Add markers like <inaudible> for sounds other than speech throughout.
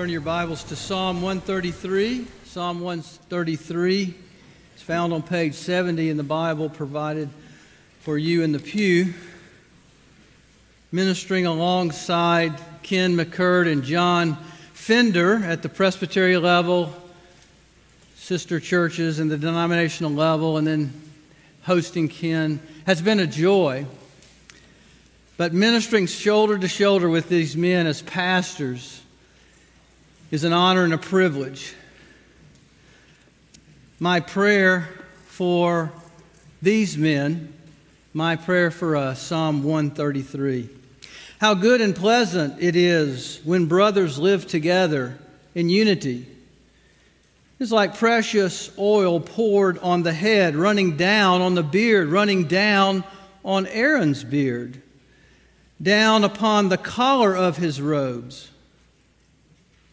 Turn your Bibles to Psalm 133. Psalm 133 is found on page 70 in the Bible provided for you in the pew. Ministering alongside Ken McCurd and John Fender at the Presbyterian level, sister churches and the denominational level, and then hosting Ken has been a joy. But ministering shoulder to shoulder with these men as pastors is an honor and a privilege. My prayer for these men, my prayer for us, Psalm 133. How good and pleasant it is when brothers live together in unity. It's like precious oil poured on the head, running down on the beard, running down on Aaron's beard, down upon the collar of his robes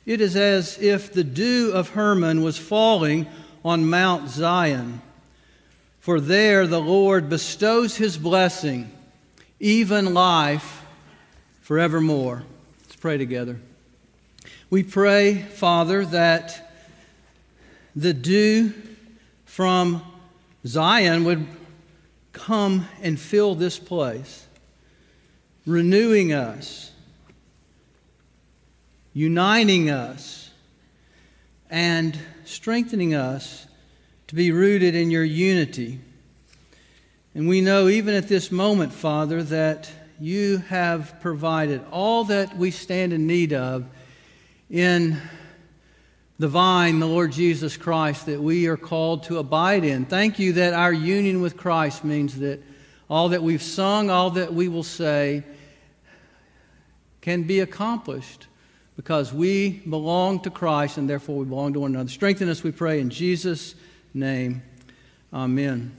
it is as if the dew of Hermon was falling on Mount Zion. For there the Lord bestows his blessing, even life forevermore. Let's pray together. We pray, Father, that the dew from Zion would come and fill this place, renewing us uniting us and strengthening us to be rooted in your unity. And we know even at this moment, Father, that you have provided all that we stand in need of in the vine, the Lord Jesus Christ, that we are called to abide in. Thank you that our union with Christ means that all that we've sung, all that we will say, can be accomplished because we belong to Christ and therefore we belong to one another. Strengthen us, we pray, in Jesus' name. Amen.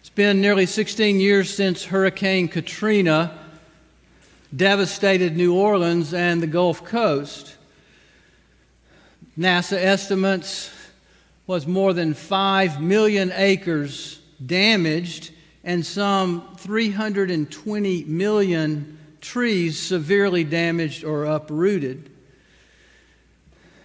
It's been nearly 16 years since Hurricane Katrina devastated New Orleans and the Gulf Coast. NASA estimates was more than 5 million acres damaged and some 320 million trees severely damaged or uprooted.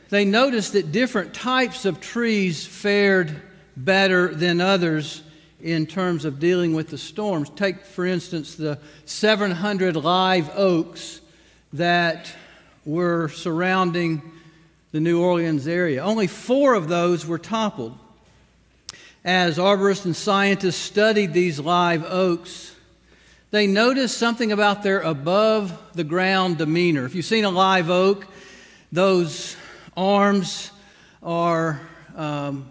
They noticed that different types of trees fared better than others in terms of dealing with the storms. Take, for instance, the 700 live oaks that were surrounding the New Orleans area. Only four of those were toppled. As arborists and scientists studied these live oaks, they notice something about their above the ground demeanor. If you've seen a live oak, those arms are, um,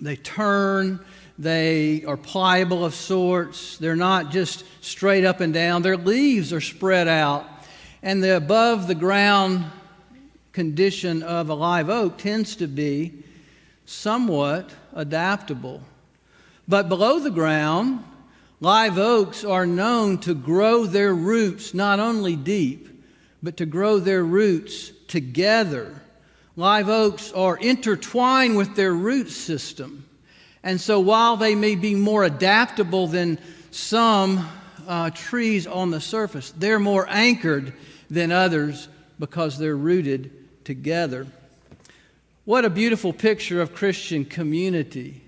they turn, they are pliable of sorts, they're not just straight up and down, their leaves are spread out. And the above the ground condition of a live oak tends to be somewhat adaptable. But below the ground, Live oaks are known to grow their roots not only deep, but to grow their roots together. Live oaks are intertwined with their root system. And so while they may be more adaptable than some uh, trees on the surface, they're more anchored than others because they're rooted together. What a beautiful picture of Christian community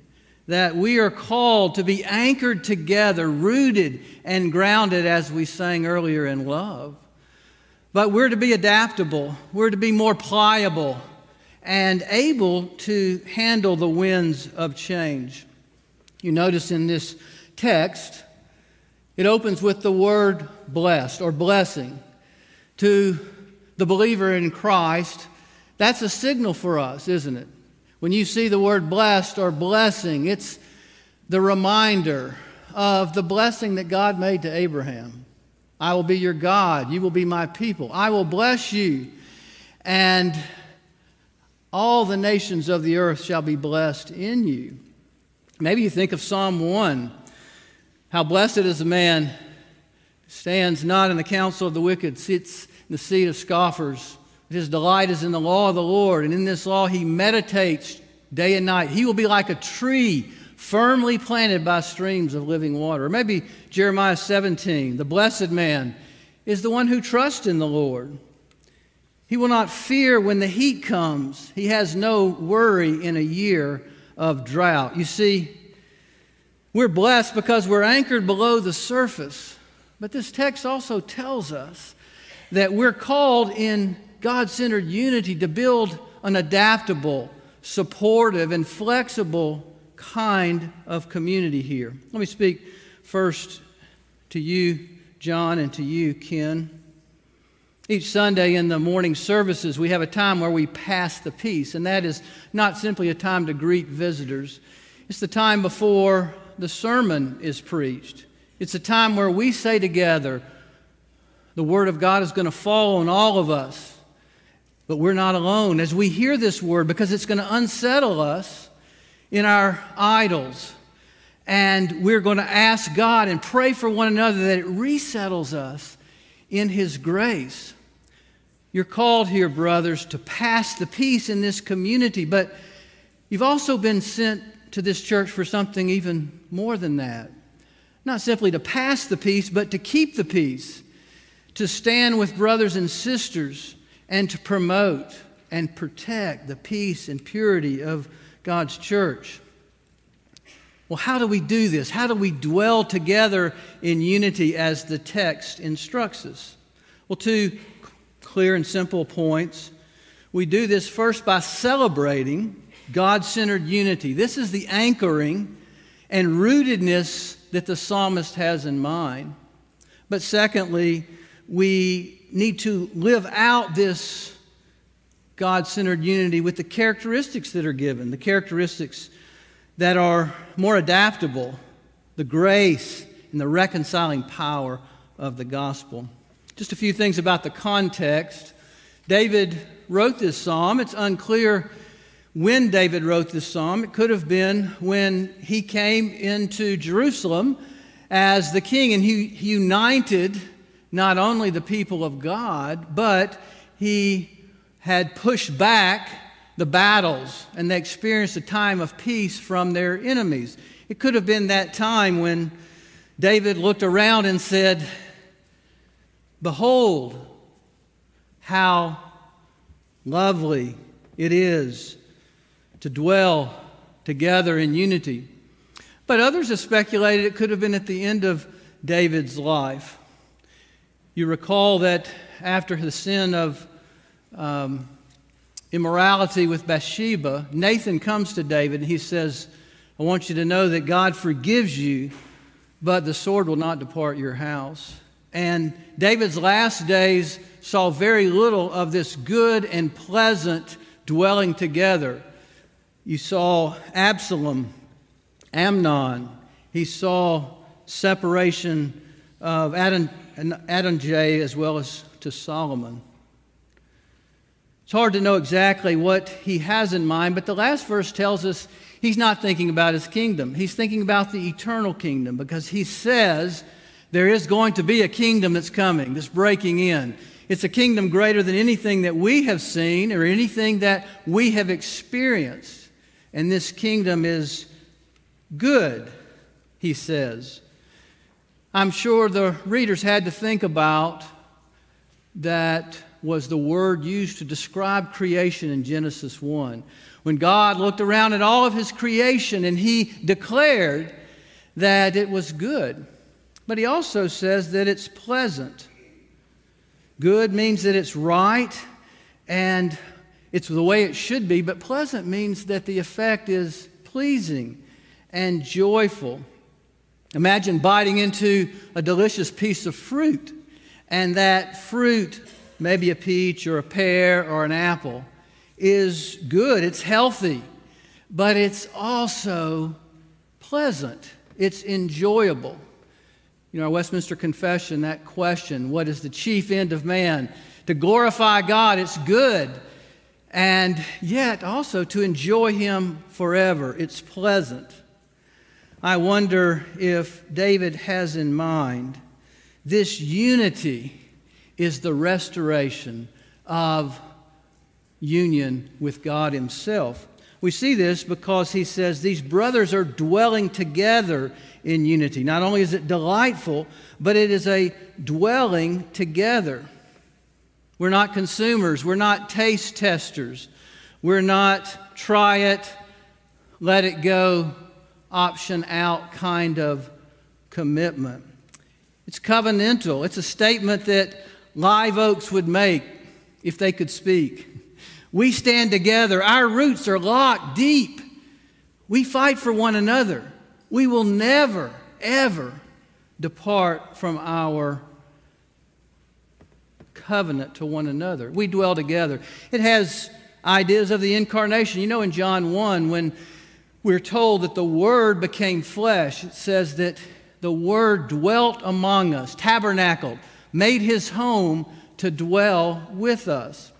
that we are called to be anchored together, rooted and grounded, as we sang earlier, in love. But we're to be adaptable, we're to be more pliable and able to handle the winds of change. You notice in this text, it opens with the word blessed or blessing. To the believer in Christ, that's a signal for us, isn't it? When you see the word blessed or blessing, it's the reminder of the blessing that God made to Abraham. I will be your God. You will be my people. I will bless you. And all the nations of the earth shall be blessed in you. Maybe you think of Psalm 1. How blessed is the man who stands not in the counsel of the wicked, sits in the seat of scoffers. His delight is in the law of the Lord, and in this law he meditates day and night. He will be like a tree firmly planted by streams of living water. Or maybe Jeremiah 17, the blessed man is the one who trusts in the Lord. He will not fear when the heat comes. He has no worry in a year of drought. You see, we're blessed because we're anchored below the surface. But this text also tells us that we're called in God centered unity to build an adaptable, supportive, and flexible kind of community here. Let me speak first to you, John, and to you, Ken. Each Sunday in the morning services, we have a time where we pass the peace, and that is not simply a time to greet visitors. It's the time before the sermon is preached. It's a time where we say together, the Word of God is going to fall on all of us, but we're not alone as we hear this Word because it's going to unsettle us in our idols. And we're going to ask God and pray for one another that it resettles us in His grace. You're called here, brothers, to pass the peace in this community, but you've also been sent to this church for something even more than that. Not simply to pass the peace, but to keep the peace, to stand with brothers and sisters, and to promote and protect the peace and purity of God's church. Well, how do we do this? How do we dwell together in unity as the text instructs us? Well, two clear and simple points. We do this first by celebrating God centered unity. This is the anchoring and rootedness that the psalmist has in mind. But secondly, we need to live out this God centered unity with the characteristics that are given, the characteristics that are more adaptable, the grace and the reconciling power of the gospel. Just a few things about the context. David wrote this psalm. It's unclear when David wrote this psalm. It could have been when he came into Jerusalem as the king and he united not only the people of God, but he had pushed back the battles and they experienced a time of peace from their enemies. It could have been that time when David looked around and said, Behold, how lovely it is to dwell together in unity. But others have speculated it could have been at the end of David's life. You recall that after the sin of um, immorality with Bathsheba, Nathan comes to David and he says, I want you to know that God forgives you, but the sword will not depart your house. And David's last days saw very little of this good and pleasant dwelling together. You saw Absalom, Amnon, he saw separation of Adon, Adonijah as well as to Solomon. It's hard to know exactly what he has in mind, but the last verse tells us he's not thinking about his kingdom. He's thinking about the eternal kingdom because he says, there is going to be a kingdom that's coming, that's breaking in. It's a kingdom greater than anything that we have seen or anything that we have experienced. And this kingdom is good, he says. I'm sure the readers had to think about that was the word used to describe creation in Genesis 1. When God looked around at all of his creation and he declared that it was good. But he also says that it's pleasant. Good means that it's right and it's the way it should be, but pleasant means that the effect is pleasing and joyful. Imagine biting into a delicious piece of fruit, and that fruit, maybe a peach or a pear or an apple, is good, it's healthy, but it's also pleasant, it's enjoyable. You know, our Westminster Confession, that question, what is the chief end of man? To glorify God, it's good. And yet also to enjoy Him forever, it's pleasant. I wonder if David has in mind this unity is the restoration of union with God Himself. We see this because he says these brothers are dwelling together in unity. Not only is it delightful, but it is a dwelling together. We're not consumers. We're not taste testers. We're not try it, let it go, option out kind of commitment. It's covenantal. It's a statement that live oaks would make if they could speak. We stand together. Our roots are locked deep. We fight for one another. We will never, ever depart from our covenant to one another. We dwell together. It has ideas of the incarnation. You know, in John 1, when we're told that the Word became flesh, it says that the Word dwelt among us, tabernacled, made his home to dwell with us.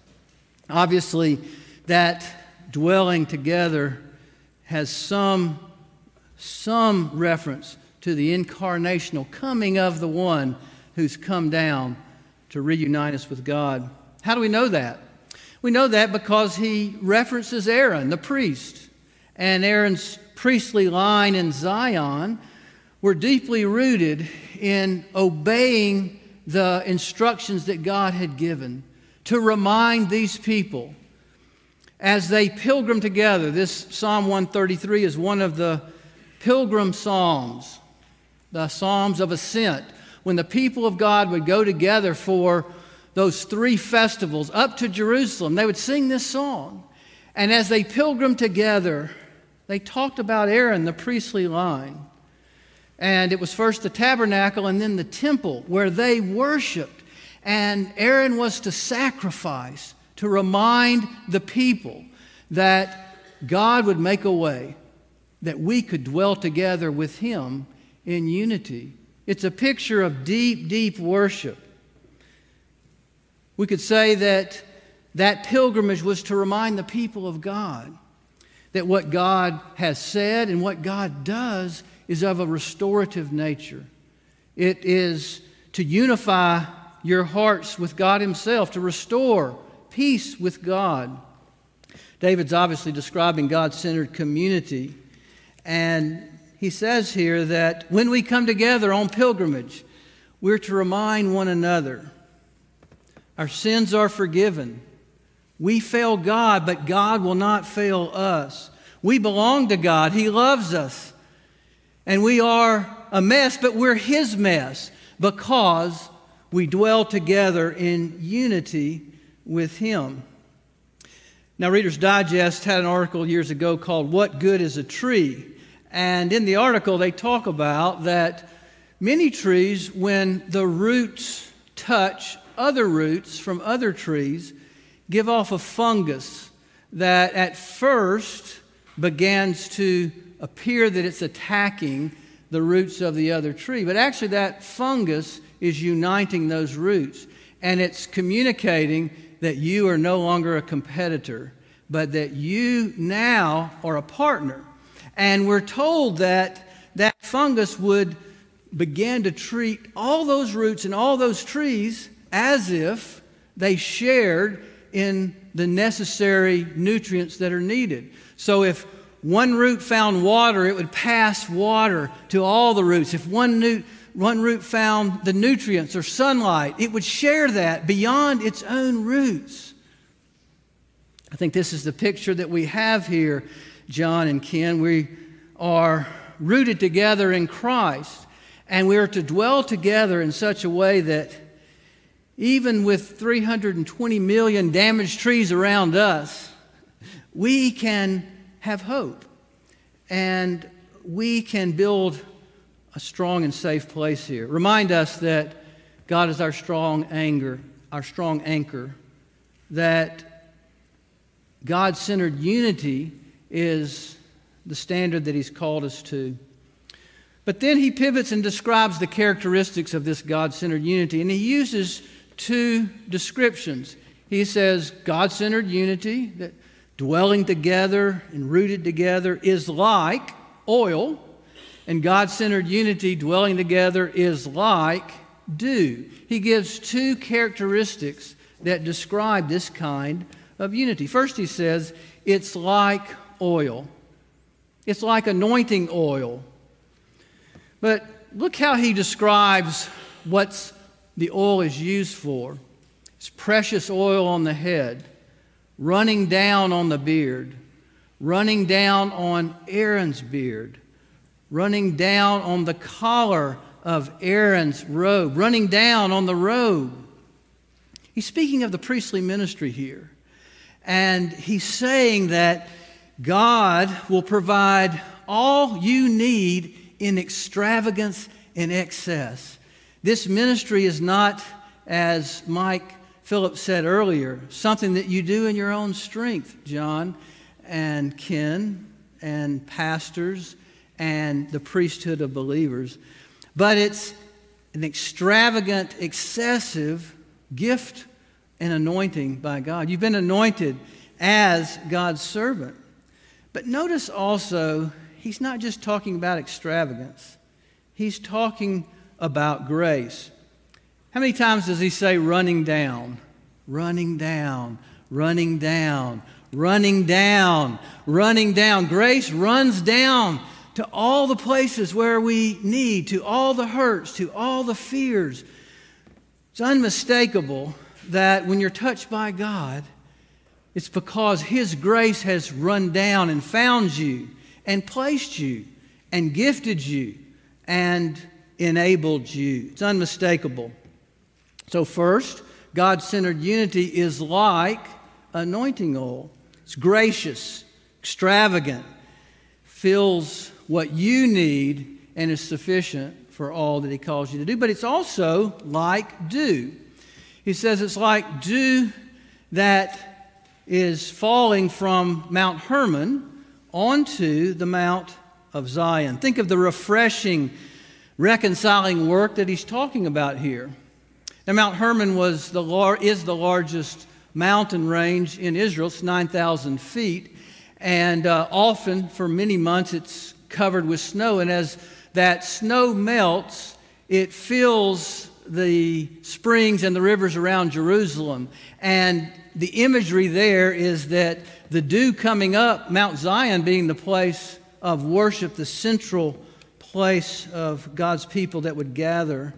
Obviously, that dwelling together has some, some reference to the incarnational coming of the one who's come down to reunite us with God. How do we know that? We know that because he references Aaron, the priest, and Aaron's priestly line in Zion were deeply rooted in obeying the instructions that God had given to remind these people as they pilgrim together. This Psalm 133 is one of the pilgrim psalms, the psalms of ascent, when the people of God would go together for those three festivals up to Jerusalem, they would sing this song. And as they pilgrim together, they talked about Aaron, the priestly line. And it was first the tabernacle and then the temple where they worshiped. And Aaron was to sacrifice to remind the people that God would make a way that we could dwell together with Him in unity. It's a picture of deep, deep worship. We could say that that pilgrimage was to remind the people of God that what God has said and what God does is of a restorative nature. It is to unify your hearts with God Himself, to restore peace with God. David's obviously describing God centered community. And he says here that when we come together on pilgrimage, we're to remind one another our sins are forgiven. We fail God, but God will not fail us. We belong to God. He loves us. And we are a mess, but we're His mess because we dwell together in unity with Him. Now, Reader's Digest had an article years ago called What Good is a Tree? And in the article, they talk about that many trees, when the roots touch other roots from other trees give off a fungus that at first begins to appear that it's attacking the roots of the other tree. But actually, that fungus is uniting those roots and it's communicating that you are no longer a competitor, but that you now are a partner. And we're told that that fungus would begin to treat all those roots and all those trees as if they shared in the necessary nutrients that are needed. So if one root found water, it would pass water to all the roots. If one, nu- one root found the nutrients or sunlight, it would share that beyond its own roots. I think this is the picture that we have here, John and Ken. We are rooted together in Christ, and we are to dwell together in such a way that even with 320 million damaged trees around us, we can have hope and we can build a strong and safe place here. Remind us that God is our strong anger, our strong anchor, that God centered unity is the standard that He's called us to. But then he pivots and describes the characteristics of this God centered unity, and he uses two descriptions. He says God centered unity, that dwelling together and rooted together is like oil, and God centered unity, dwelling together, is like dew. He gives two characteristics that describe this kind of unity. First, he says it's like oil, it's like anointing oil. But look how he describes what's the oil is used for. It's precious oil on the head, running down on the beard, running down on Aaron's beard, running down on the collar of Aaron's robe, running down on the robe. He's speaking of the priestly ministry here. And he's saying that God will provide all you need in extravagance and excess. This ministry is not, as Mike Phillips said earlier, something that you do in your own strength, John and Ken and pastors and the priesthood of believers. But it's an extravagant, excessive gift and anointing by God. You've been anointed as God's servant. But notice also, he's not just talking about extravagance, he's talking about grace. How many times does he say running down? Running down, running down, running down, running down. Grace runs down to all the places where we need, to all the hurts, to all the fears. It's unmistakable that when you're touched by God, it's because His grace has run down and found you and placed you and gifted you and enabled you. It's unmistakable. So, first, God centered unity is like anointing oil. It's gracious, extravagant, fills what you need, and is sufficient for all that He calls you to do. But it's also like dew. He says it's like dew that is falling from Mount Hermon onto the Mount of Zion. Think of the refreshing, reconciling work that he's talking about here. Now, Mount Hermon was the lar- is the largest mountain range in Israel. It's 9,000 feet. And uh, often, for many months, it's covered with snow. And as that snow melts, it fills the springs and the rivers around Jerusalem. And the imagery there is that the dew coming up, Mount Zion being the place of worship, the central place of God's people that would gather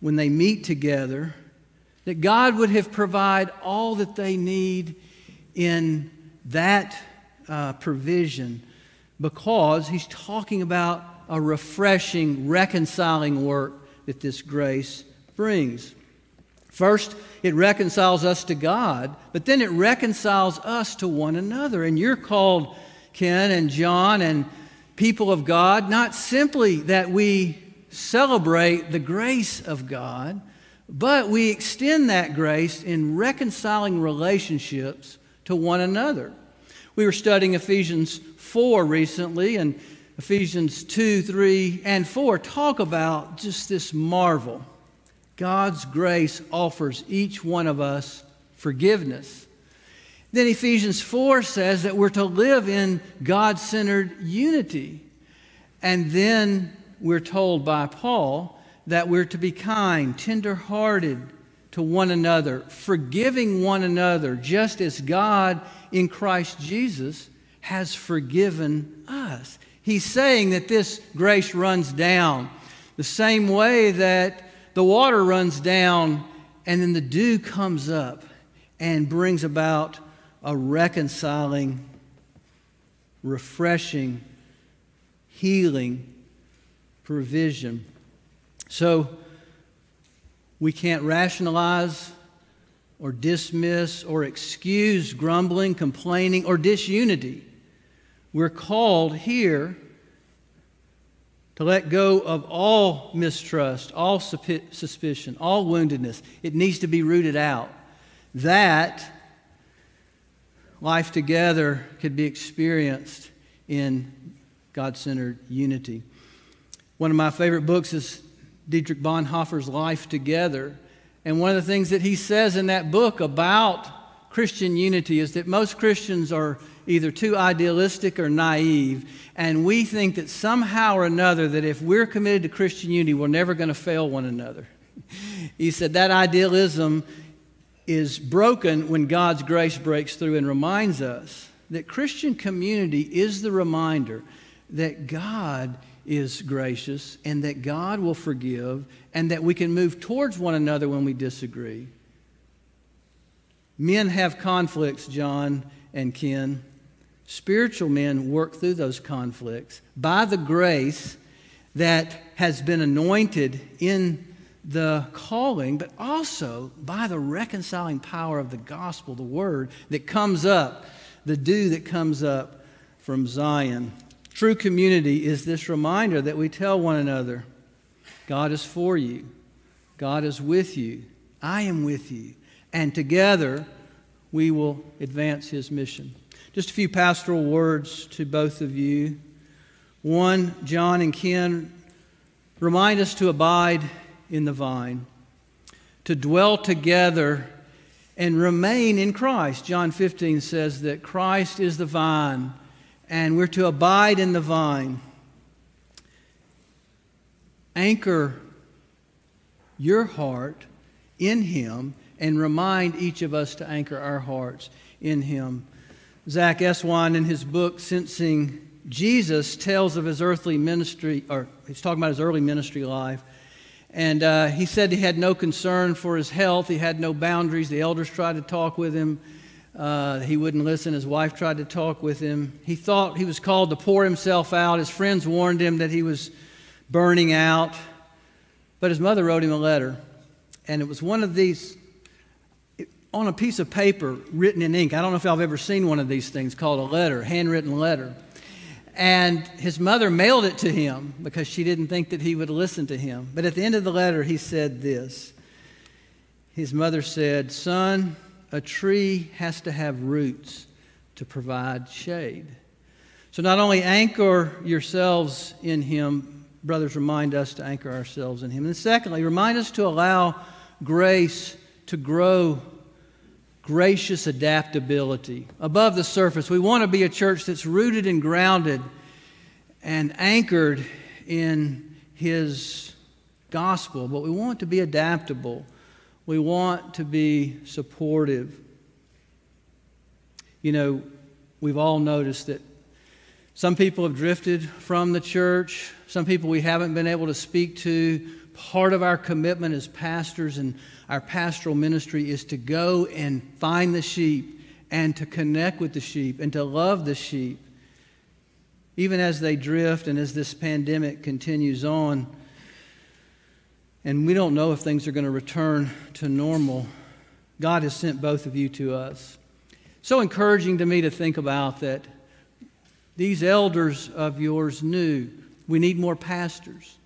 when they meet together, that God would have provided all that they need in that uh, provision because he's talking about a refreshing, reconciling work that this grace brings. First, it reconciles us to God, but then it reconciles us to one another. And you're called, Ken and John and people of God, not simply that we celebrate the grace of God, but we extend that grace in reconciling relationships to one another. We were studying Ephesians 4 recently, and Ephesians 2, 3, and 4 talk about just this marvel. God's grace offers each one of us forgiveness. Then Ephesians 4 says that we're to live in God centered unity. And then we're told by Paul that we're to be kind, tender hearted to one another, forgiving one another, just as God in Christ Jesus has forgiven us. He's saying that this grace runs down the same way that the water runs down and then the dew comes up and brings about a reconciling, refreshing, healing provision. So we can't rationalize or dismiss or excuse grumbling, complaining, or disunity. We're called here to let go of all mistrust, all suspicion, all woundedness. It needs to be rooted out. That life together could be experienced in God centered unity. One of my favorite books is Dietrich Bonhoeffer's Life Together. And one of the things that he says in that book about Christian unity is that most Christians are either too idealistic or naive, and we think that somehow or another that if we're committed to Christian unity, we're never going to fail one another. <laughs> he said that idealism is broken when God's grace breaks through and reminds us that Christian community is the reminder that God is gracious and that God will forgive and that we can move towards one another when we disagree. Men have conflicts, John and Ken. Spiritual men work through those conflicts by the grace that has been anointed in the calling, but also by the reconciling power of the gospel, the word that comes up, the dew that comes up from Zion. True community is this reminder that we tell one another God is for you, God is with you, I am with you, and together we will advance his mission. Just a few pastoral words to both of you. One, John and Ken remind us to abide in the vine, to dwell together and remain in Christ. John 15 says that Christ is the vine, and we're to abide in the vine. Anchor your heart in Him and remind each of us to anchor our hearts in Him. Zack Eswine, in his book, Sensing Jesus, tells of his earthly ministry, or he's talking about his early ministry life. And uh, he said he had no concern for his health. He had no boundaries. The elders tried to talk with him. Uh, he wouldn't listen. His wife tried to talk with him. He thought he was called to pour himself out. His friends warned him that he was burning out. But his mother wrote him a letter. And it was one of these on a piece of paper written in ink. I don't know if have ever seen one of these things called a letter, handwritten letter. And his mother mailed it to him because she didn't think that he would listen to him. But at the end of the letter, he said this. His mother said, Son, a tree has to have roots to provide shade. So not only anchor yourselves in him, brothers, remind us to anchor ourselves in him. And secondly, remind us to allow grace to grow gracious adaptability above the surface. We want to be a church that's rooted and grounded and anchored in His gospel, but we want to be adaptable. We want to be supportive. You know, we've all noticed that some people have drifted from the church, some people we haven't been able to speak to. Part of our commitment as pastors and our pastoral ministry is to go and find the sheep and to connect with the sheep and to love the sheep. Even as they drift and as this pandemic continues on, and we don't know if things are going to return to normal, God has sent both of you to us. So encouraging to me to think about that these elders of yours knew we need more pastors.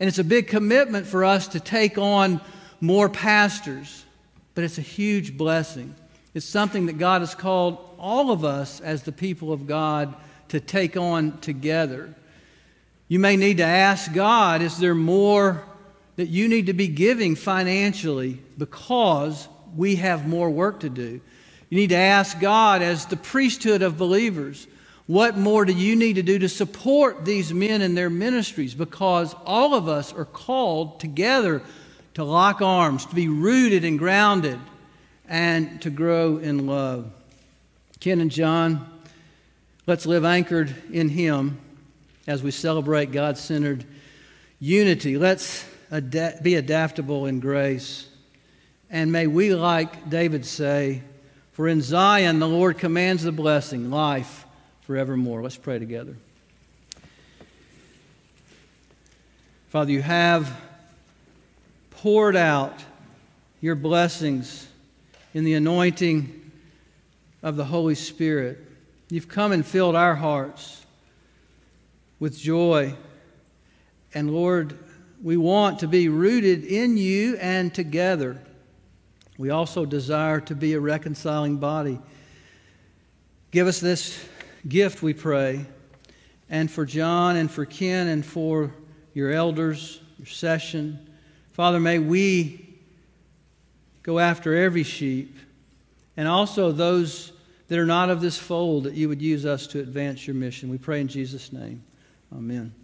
And it's a big commitment for us to take on more pastors, but it's a huge blessing. It's something that God has called all of us as the people of God to take on together. You may need to ask God, is there more that you need to be giving financially because we have more work to do? You need to ask God, as the priesthood of believers, what more do you need to do to support these men and their ministries? Because all of us are called together to lock arms, to be rooted and grounded, and to grow in love. Ken and John, let's live anchored in Him as we celebrate God centered unity. Let's be adaptable in grace. And may we, like David, say, For in Zion the Lord commands the blessing, life forevermore. Let's pray together. Father, you have poured out your blessings in the anointing of the Holy Spirit. You've come and filled our hearts with joy. And Lord, we want to be rooted in you and together. We also desire to be a reconciling body. Give us this gift, we pray, and for John and for Ken and for your elders, your session. Father, may we go after every sheep and also those that are not of this fold, that you would use us to advance your mission. We pray in Jesus' name. Amen.